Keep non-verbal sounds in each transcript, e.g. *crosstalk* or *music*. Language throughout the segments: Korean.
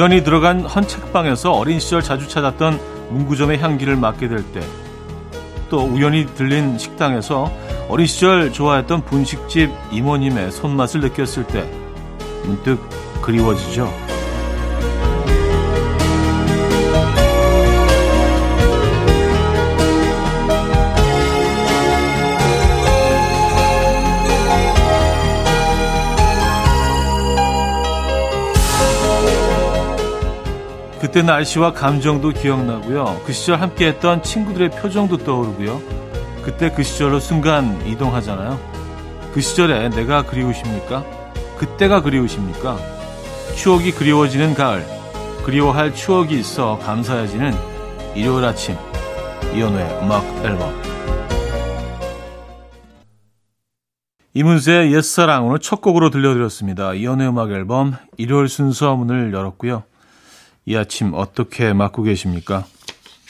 우연히 들어간 헌 책방에서 어린 시절 자주 찾았던 문구점의 향기를 맡게 될 때, 또 우연히 들린 식당에서 어린 시절 좋아했던 분식집 이모님의 손맛을 느꼈을 때 문득 그리워지죠. 그때 날씨와 감정도 기억나고요. 그 시절 함께했던 친구들의 표정도 떠오르고요. 그때 그 시절로 순간 이동하잖아요. 그 시절에 내가 그리우십니까? 그때가 그리우십니까? 추억이 그리워지는 가을, 그리워할 추억이 있어 감사해지는 일요일 아침, 이연우의 음악 앨범. 이문세의 옛사랑 오늘 첫 곡으로 들려드렸습니다. 이연우의 음악 앨범 일요일 순서 문을 열었고요. 이 아침 어떻게 맞고 계십니까?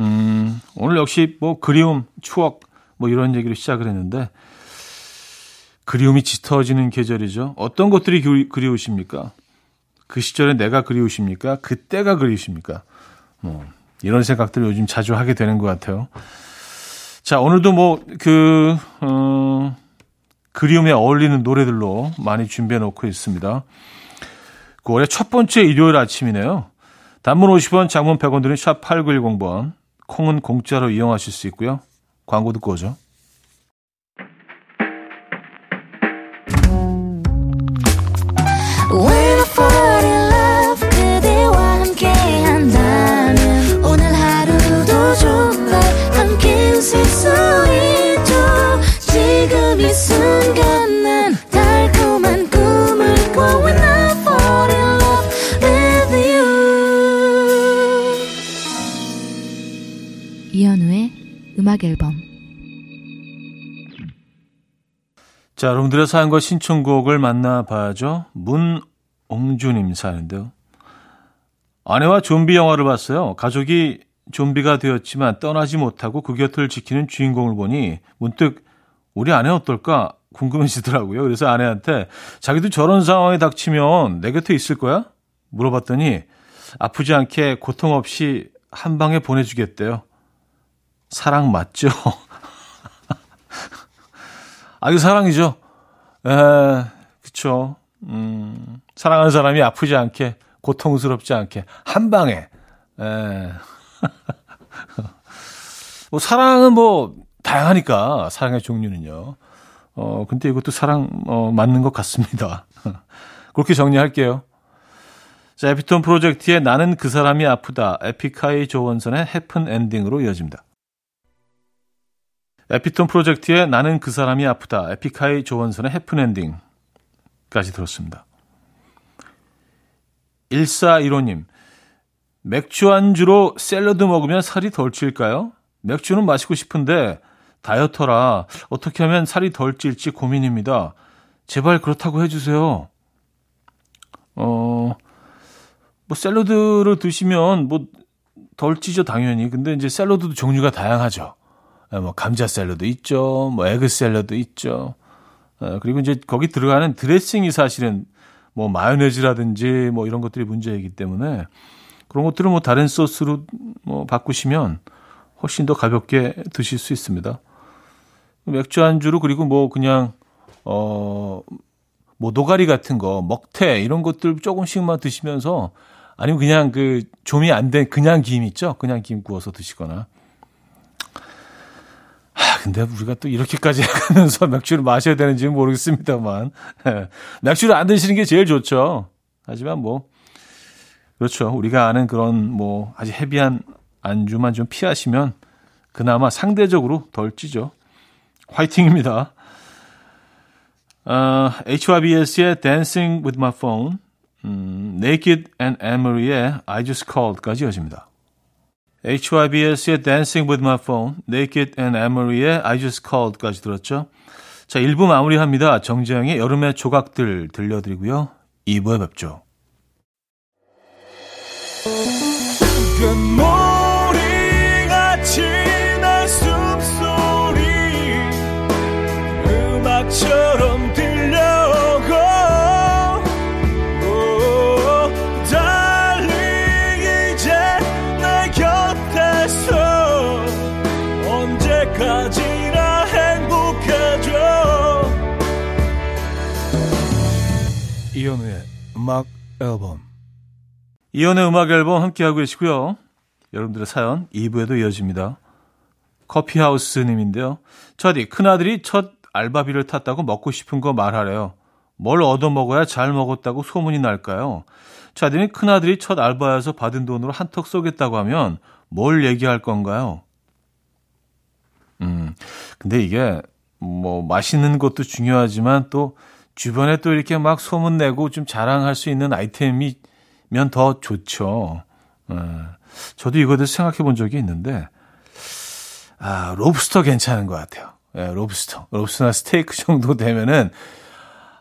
음, 오늘 역시 뭐 그리움, 추억 뭐 이런 얘기로 시작을 했는데 그리움이 짙어지는 계절이죠. 어떤 것들이 그리, 우십니까 그 시절에 내가 그리우십니까? 그때가 그리우십니까? 뭐 이런 생각들을 요즘 자주 하게 되는 것 같아요. 자, 오늘도 뭐 그 어, 그리움에 어울리는 노래들로 많이 준비해 놓고 있습니다. 9월의 첫 번째 일요일 아침이네요. 단문 50원, 장문 100원 드는 샵 8910번. 콩은 공짜로 이용하실 수 있고요. 광고 듣고 오죠. 음악 앨범 자, 여러분들의 사연과 신청곡을 만나봐야죠. 문옹주님 사연인데요. 아내와 좀비 영화를 봤어요. 가족이 좀비가 되었지만 떠나지 못하고 그 곁을 지키는 주인공을 보니 문득 우리 아내 어떨까 궁금해지더라고요. 그래서 아내한테 자기도 저런 상황에 닥치면 내 곁에 있을 거야? 물어봤더니 아프지 않게 고통 없이 한 방에 보내주겠대요. 사랑 맞죠? *laughs* 아, 이거 사랑이죠. 에, 그쵸. 음, 사랑하는 사람이 아프지 않게, 고통스럽지 않게, 한 방에, 에. *laughs* 뭐, 사랑은 뭐, 다양하니까, 사랑의 종류는요. 어, 근데 이것도 사랑, 어, 맞는 것 같습니다. *laughs* 그렇게 정리할게요. 자, 에피톤 프로젝트의 나는 그 사람이 아프다. 에픽하이 조원선의 해픈 엔딩으로 이어집니다. 에피톤 프로젝트의 나는 그 사람이 아프다. 에픽하이 조원선의 해프엔딩까지 들었습니다. 1415님, 맥주 안주로 샐러드 먹으면 살이 덜 찔까요? 맥주는 마시고 싶은데 다이어터라 어떻게 하면 살이 덜 찔지 고민입니다. 제발 그렇다고 해주세요. 어, 뭐 샐러드를 드시면 뭐 덜 찌죠 당연히. 근데 이제 샐러드도 종류가 다양하죠. 어, 뭐 감자 샐러드 있죠. 뭐 egg 샐러드 있죠. 어, 그리고 이제 거기 들어가는 드레싱이 사실은 뭐 마요네즈라든지 뭐 이런 것들이 문제이기 때문에 그런 것들을 뭐 다른 소스로 뭐 바꾸시면 훨씬 더 가볍게 드실 수 있습니다. 맥주 안주로 그리고 뭐 그냥 어 뭐 노가리 같은 거, 먹태 이런 것들 조금씩만 드시면서 아니면 그냥 그 좀이 안된 그냥 김 있죠? 그냥 김 구워서 드시거나 근데 우리가 또 이렇게까지 *laughs* 하면서 맥주를 마셔야 되는지는 모르겠습니다만. 예. 맥주를 안 드시는 게 제일 좋죠. 하지만 뭐, 그렇죠. 우리가 아는 그런 뭐 아주 헤비한 안주만 좀 피하시면 그나마 상대적으로 덜 찌죠. 화이팅입니다. 어, HYBS의 Dancing with My Phone, 음, Naked and Emery의 I Just Called까지 이어집니다. HYBS의 Dancing with My Phone, Naked and Emery의 I Just Called까지 들었죠. 자, 1부 마무리합니다. 정지영의 여름의 조각들 들려드리고요. 2부에 뵙죠. 음악 앨범 이현우의 음악 앨범 함께하고 계시고요. 여러분들의 사연 2부에도 이어집니다. 커피하우스님인데요. 저디 큰아들이 첫 알바비를 탔다고 먹고 싶은 거 말하래요. 뭘 얻어먹어야 잘 먹었다고 소문이 날까요? 차디는 큰아들이 첫 알바에서 받은 돈으로 한턱 쏘겠다고 하면 뭘 얘기할 건가요? 음, 근데 이게 뭐 맛있는 것도 중요하지만 또 주변에 또 이렇게 막 소문내고 좀 자랑할 수 있는 아이템이면 더 좋죠. 에, 저도 이거에 생각해 본 적이 있는데, 아, 롭스터 괜찮은 것 같아요. 예, 롭스터. 롭스터나 스테이크 정도 되면은,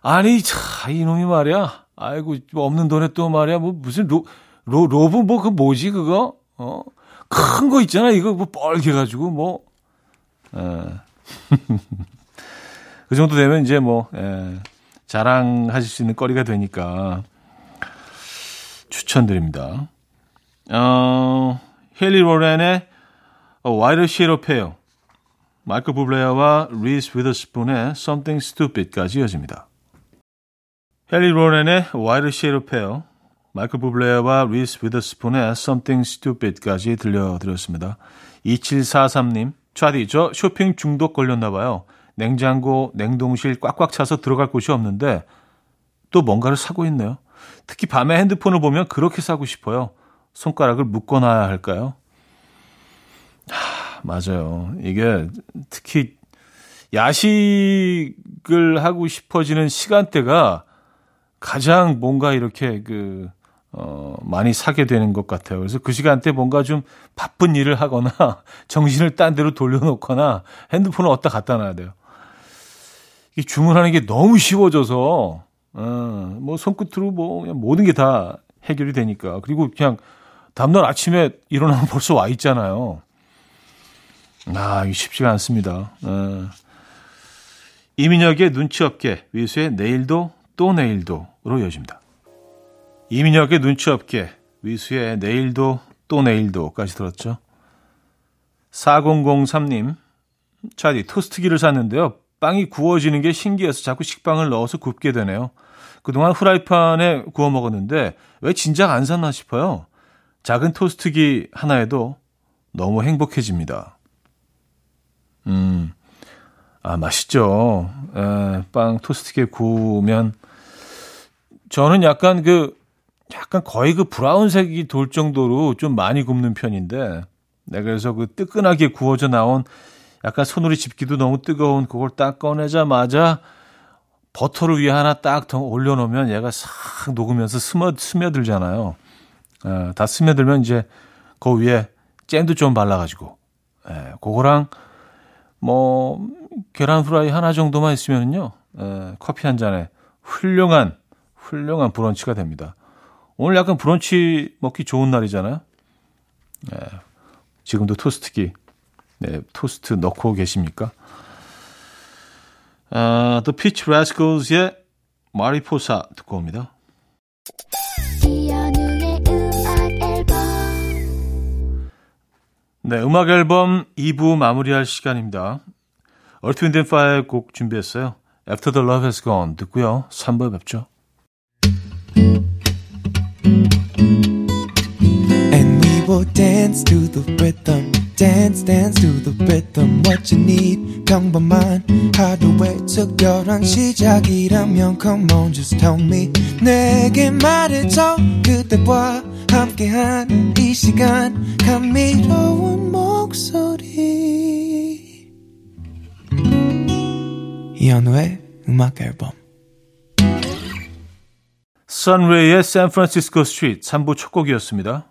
아니, 차, 이놈이 말이야. 아이고, 뭐 없는 돈에 또 말이야. 뭐 무슨 로, 로, 로브 뭐 그 뭐지, 그거? 어? 큰 거 있잖아. 이거 뭐 뻘개가지고 뭐, 예. *laughs* 그 정도 되면 이제 뭐, 예, 자랑하실 수 있는 거리가 되니까 추천드립니다. 어, 애니 레녹스의 Whiter Shade of Pale, 마이클 부블레와 리스 위더스푼의 Something Stupid까지 이어집니다. 애니 레녹스의 Whiter Shade of Pale, 마이클 부블레와 리스 위더스푼의 Something Stupid까지 들려드렸습니다. 2743님, 차디, 저 쇼핑 중독 걸렸나 봐요. 냉장고, 냉동실 꽉꽉 차서 들어갈 곳이 없는데 또 뭔가를 사고 있네요. 특히 밤에 핸드폰을 보면 그렇게 사고 싶어요. 손가락을 묶어놔야 할까요? 하, 맞아요. 이게 특히 야식을 하고 싶어지는 시간대가 가장 뭔가 이렇게 그, 어, 많이 사게 되는 것 같아요. 그래서 그 시간대 뭔가 좀 바쁜 일을 하거나 *laughs* 정신을 딴 데로 돌려놓거나 핸드폰을 어디다 갖다 놔야 돼요. 이 주문하는 게 너무 쉬워져서, 어, 뭐 손끝으로 뭐 모든 게 다 해결이 되니까. 그리고 그냥 다음날 아침에 일어나면 벌써 와 있잖아요. 아, 이게 쉽지가 않습니다. 어. 이민혁의 눈치 없게, 위수의 내일도 또 내일도로 이어집니다. 이민혁의 눈치 없게, 위수의 내일도 또 내일도까지 들었죠. 4003님, 차디 토스트기를 샀는데요. 빵이 구워지는 게 신기해서 자꾸 식빵을 넣어서 굽게 되네요. 그동안 후라이팬에 구워 먹었는데 왜 진작 안 샀나 싶어요. 작은 토스트기 하나에도 너무 행복해집니다. 음, 아, 맛있죠. 에, 빵 토스트기에 구우면 저는 약간 그 약간 거의 그 브라운색이 돌 정도로 좀 많이 굽는 편인데 네, 그래서 그 뜨끈하게 구워져 나온 약간 손으로 집기도 너무 뜨거운 그걸 딱 꺼내자마자 버터를 위에 하나 딱더 올려놓으면 얘가 싹 녹으면서 스며, 스며들잖아요. 에, 다 스며들면 이제 그 위에 잼도 좀 발라가지고, 에, 그거랑 뭐 계란 후라이 하나 정도만 있으면요, 에, 커피 한 잔에 훌륭한 훌륭한 브런치가 됩니다. 오늘 약간 브런치 먹기 좋은 날이잖아요. 에, 지금도 토스트기 네, 토스트 넣고 계십니까? 아, The Peach Rascals의 마리포사 듣고 옵니다. 네, 음악 앨범 2부 마무리할 시간입니다. 얼트윈드 앤 파이어의 곡 준비했어요. After the Love Has Gone 듣고요. 3부에 뵙죠. And we will dance to the rhythm dance dance to the rhythm what you need. 평범한 하루의 특별한 시작이라면 come on just tell me. 내게 말해줘 그대와 함께한 이 시간. 감미로운 목소리. 이현우의 음악 앨범. Sun Rai의 San Francisco Street 3부 첫 곡이었습니다.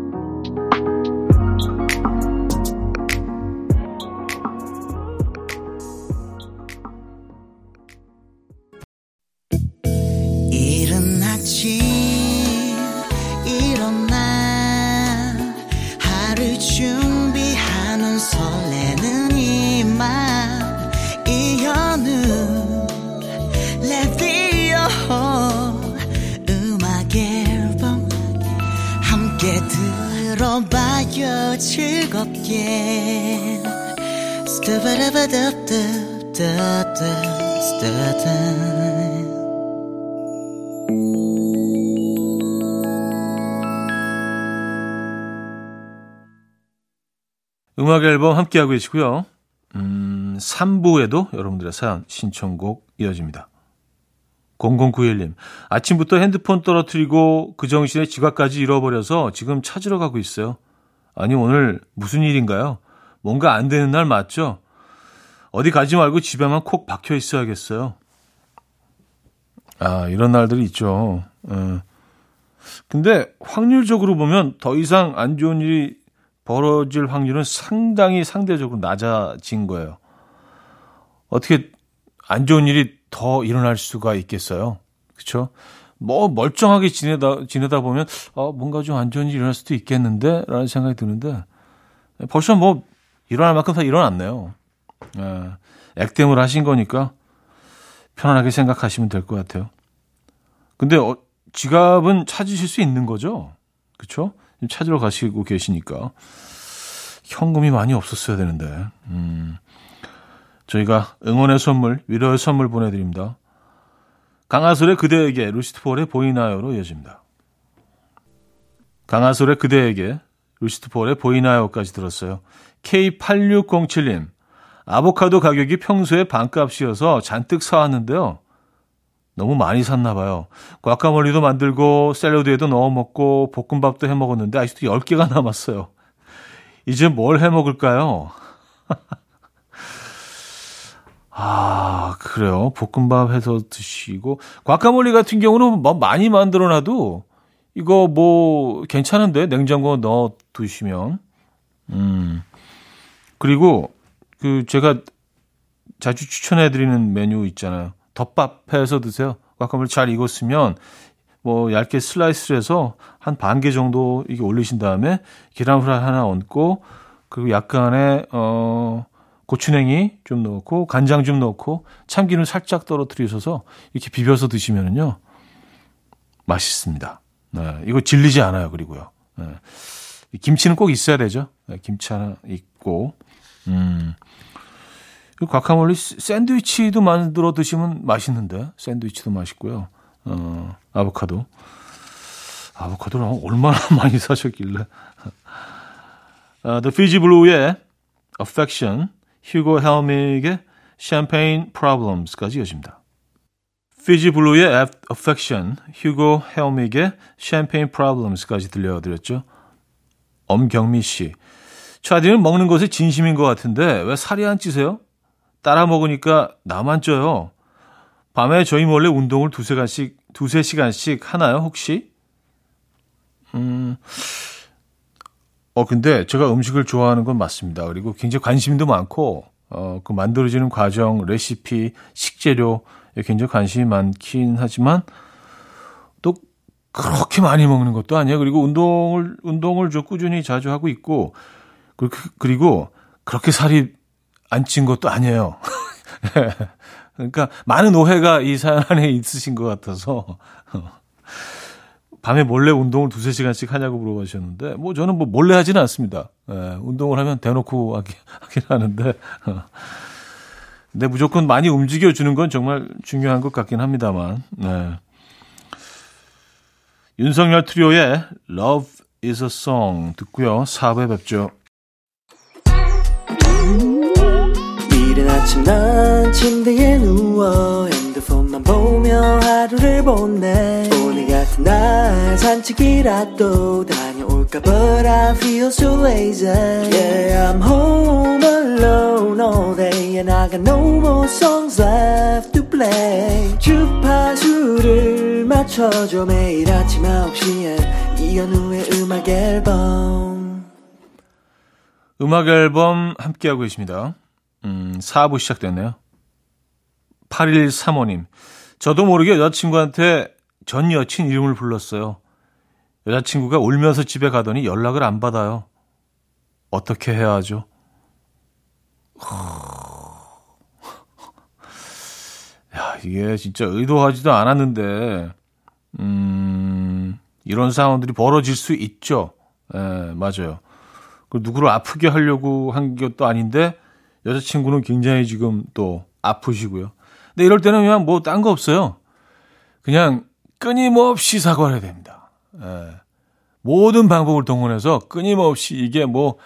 즐겁게 음악 앨범 함께하고 계시고요. 음, 3부에도 여러분들의 사연 신청곡 이어집니다. 0091님, 아침부터 핸드폰 떨어뜨리고 그 정신에 지갑까지 잃어버려서 지금 찾으러 가고 있어요. 아니, 오늘 무슨 일인가요? 뭔가 안 되는 날 맞죠? 어디 가지 말고 집에만 콕 박혀 있어야겠어요. 아, 이런 날들이 있죠. 어. 근데 확률적으로 보면 더 이상 안 좋은 일이 벌어질 확률은 상당히 상대적으로 낮아진 거예요. 어떻게 안 좋은 일이 더 일어날 수가 있겠어요? 그렇죠? 뭐 멀쩡하게 지내다 지내다 보면 어 뭔가 좀 안 좋은 일이 일어날 수도 있겠는데라는 생각이 드는데 벌써 뭐 일어날 만큼 다 일어났네요. 예, 액땜을 하신 거니까 편안하게 생각하시면 될 것 같아요. 근데 어, 지갑은 찾으실 수 있는 거죠? 그렇죠? 찾으러 가시고 계시니까 현금이 많이 없었어야 되는데 음, 저희가 응원의 선물, 위로의 선물 보내드립니다. 강하솔의 그대에게 루시트 폴의 보이나요로 이어집니다. 강하솔의 그대에게 루시트 폴의 보이나요까지 들었어요. K8607님, 아보카도 가격이 평소에 반값이어서 잔뜩 사왔는데요. 너무 많이 샀나 봐요. 과카몰리도 만들고 샐러드에도 넣어 먹고 볶음밥도 해 먹었는데 아직도 10개가 남았어요. 이제 뭘 해 먹을까요? *laughs* 아, 그래요. 볶음밥 해서 드시고. 과카몰리 같은 경우는 뭐 많이 만들어 놔도 이거 뭐 괜찮은데 냉장고 넣어 두시면. 음. 그리고 그 제가 자주 추천해 드리는 메뉴 있잖아요. 덮밥 해서 드세요. 과카몰리 잘 익었으면 뭐 얇게 슬라이스를 해서 한 반 개 정도 이게 올리신 다음에 계란 후라이 하나 얹고 그리고 약간의 어 고추냉이 좀 넣고 간장 좀 넣고 참기름 살짝 떨어뜨리셔서 이렇게 비벼서 드시면은요 맛있습니다. 네, 이거 질리지 않아요. 그리고요. 네. 김치는 꼭 있어야 되죠. 네, 김치 하나 있고 음. 과카몰리 샌드위치도 만들어 드시면 맛있는데 샌드위치도 맛있고요. 어, 아보카도 아보카도를 얼마나 *laughs* 많이 사셨길래 어, The Fiji Blue의 Affection 휴고 헬믹의 Champagne Problems까지 이어집니다. 피지 블루의 Affection, 휴고 헬믹의 Champagne Problems까지 들려드렸죠. 엄경미 씨. 차디는 먹는 것에 진심인 것 같은데 왜 살이 안 찌세요? 따라 먹으니까 나만 쪄요. 밤에 저희 몰래 운동을 두세 간씩, 두세 시간씩 하나요, 혹시? 음, 어, 근데 제가 음식을 좋아하는 건 맞습니다. 그리고 굉장히 관심도 많고, 어, 그 만들어지는 과정, 레시피, 식재료에 굉장히 관심이 많긴 하지만, 또 그렇게 많이 먹는 것도 아니에요. 그리고 운동을, 운동을 좀 꾸준히 자주 하고 있고, 그리고 그렇게 살이 안 찐 것도 아니에요. *laughs* 그러니까 많은 오해가 이 사연 안에 있으신 것 같아서. 밤에 몰래 운동을 두세 시간씩 하냐고 물어보셨는데, 뭐 저는 뭐 몰래 하지는 않습니다. 예, 운동을 하면 대놓고 하긴, *laughs* 하긴 하는데, 근데 무조건 많이 움직여주는 건 정말 중요한 것 같긴 합니다만, 네. 윤석열 트리오의 Love is a Song 듣고요. 4부에 뵙죠. 아침 난 침대에 누워 핸드폰만 보며 하루를 보내 날 산책이라도 다녀올까 But I feel so lazy Yeah I'm home alone all day And I got no more songs left to play 주파수를 맞춰줘 매일 아침 9시에 이현우의 음악 앨범 음악 앨범 함께하고 계십니다 음, 4부 시작됐네요. 8135님. 저도 모르게 여자친구한테 전 여친 이름을 불렀어요. 여자친구가 울면서 집에 가더니 연락을 안 받아요. 어떻게 해야 하죠? 야, 이게 진짜 의도하지도 않았는데, 음, 이런 상황들이 벌어질 수 있죠. 예, 맞아요. 그 누구를 아프게 하려고 한 것도 아닌데, 여자친구는 굉장히 지금 또 아프시고요. 근데 이럴 때는 그냥 뭐 딴 거 없어요. 그냥 끊임없이 사과를 해야 됩니다. 예. 모든 방법을 동원해서 끊임없이 이게 뭐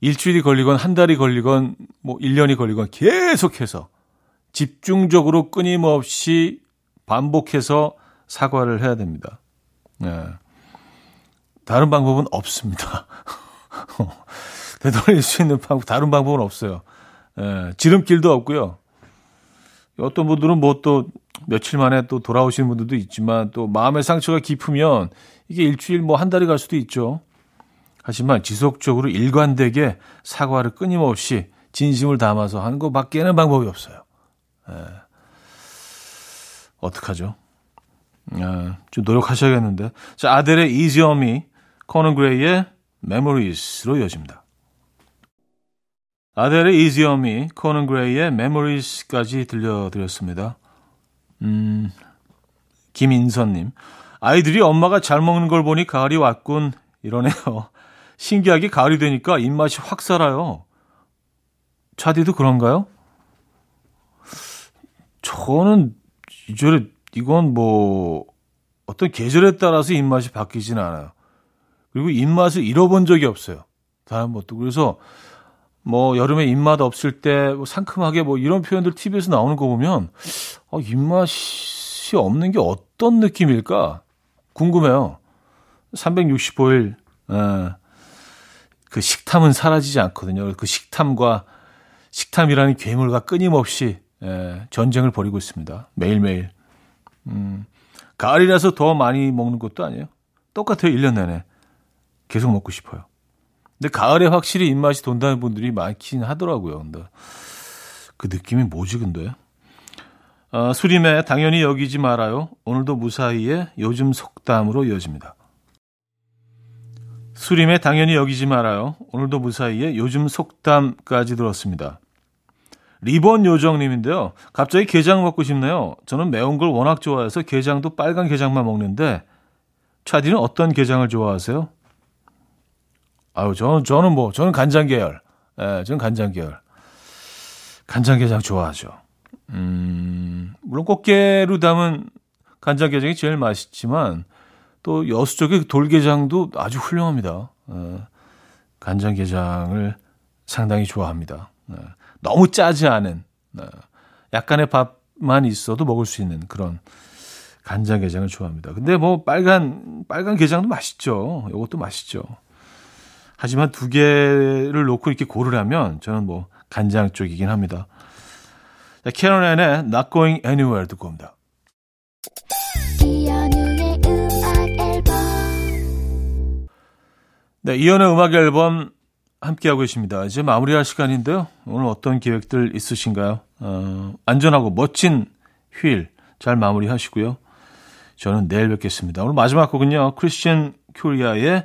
일주일이 걸리건 한 달이 걸리건 뭐 1년이 걸리건 계속해서 집중적으로 끊임없이 반복해서 사과를 해야 됩니다. 예. 다른 방법은 없습니다. *laughs* 되돌릴 수 있는 방법, 다른 방법은 없어요. 예, 지름길도 없고요. 어떤 분들은 뭐 또 며칠 만에 또 돌아오시는 분들도 있지만 또 마음의 상처가 깊으면 이게 일주일 뭐 한 달이 갈 수도 있죠. 하지만 지속적으로 일관되게 사과를 끊임없이 진심을 담아서 하는 것밖에는 방법이 없어요. 예. 어떡하죠? 예, 좀 노력하셔야겠는데. 자, 아델의 Easy on Me, 코넌 그레이의 Memories로 이어집니다. 아델의 Easy on Me, 코넌 그레이의 Memories까지 들려드렸습니다. 음, 김인선님. 아이들이 엄마가 잘 먹는 걸 보니 가을이 왔군. 이러네요. *laughs* 신기하게 가을이 되니까 입맛이 확 살아요. 차디도 그런가요? 저는 이절에 이건 뭐 어떤 계절에 따라서 입맛이 바뀌지는 않아요. 그리고 입맛을 잃어본 적이 없어요. 다른 것도. 그래서 뭐 여름에 입맛 없을 때 뭐 상큼하게 뭐 이런 표현들 TV에서 나오는 거 보면 어, 입맛이 없는 게 어떤 느낌일까 궁금해요. 365일 에, 그 식탐은 사라지지 않거든요. 그 식탐과 식탐이라는 괴물과 끊임없이 에, 전쟁을 벌이고 있습니다. 매일매일. 음, 가을이라서 더 많이 먹는 것도 아니에요. 똑같아요. 1년 내내. 계속 먹고 싶어요. 근데 가을에 확실히 입맛이 돈다는 분들이 많긴 하더라고요. 근데 그 느낌이 뭐지 근데? 어, 수림의 당연히 여기지 말아요. 오늘도 무사히의 요즘 속담으로 이어집니다. 수림의 당연히 여기지 말아요. 오늘도 무사히의 요즘 속담까지 들었습니다. 리본 요정님인데요. 갑자기 게장 먹고 싶네요. 저는 매운 걸 워낙 좋아해서 게장도 빨간 게장만 먹는데 차디는 어떤 게장을 좋아하세요? 아유, 저는, 저는 뭐, 저는 간장 계열. 예, 저는 간장 계열. 간장게장 좋아하죠. 음, 물론 꽃게로 담은 간장게장이 제일 맛있지만, 또 여수 쪽의 돌게장도 아주 훌륭합니다. 예, 간장게장을 상당히 좋아합니다. 예, 너무 짜지 않은, 예, 약간의 밥만 있어도 먹을 수 있는 그런 간장게장을 좋아합니다. 근데 뭐 빨간, 빨간 게장도 맛있죠. 이것도 맛있죠. 하지만 두 개를 놓고 이렇게 고르라면 저는 뭐 간장 쪽이긴 합니다. 자, 캐런 앤의 Not Going Anywhere 듣고 옵니다. 네, 이연의 음악 앨범 함께하고 계십니다. 이제 마무리할 시간인데요. 오늘 어떤 계획들 있으신가요? 어, 안전하고 멋진 휴일 잘 마무리하시고요. 저는 내일 뵙겠습니다. 오늘 마지막 곡은요. 크리스천 큐리아의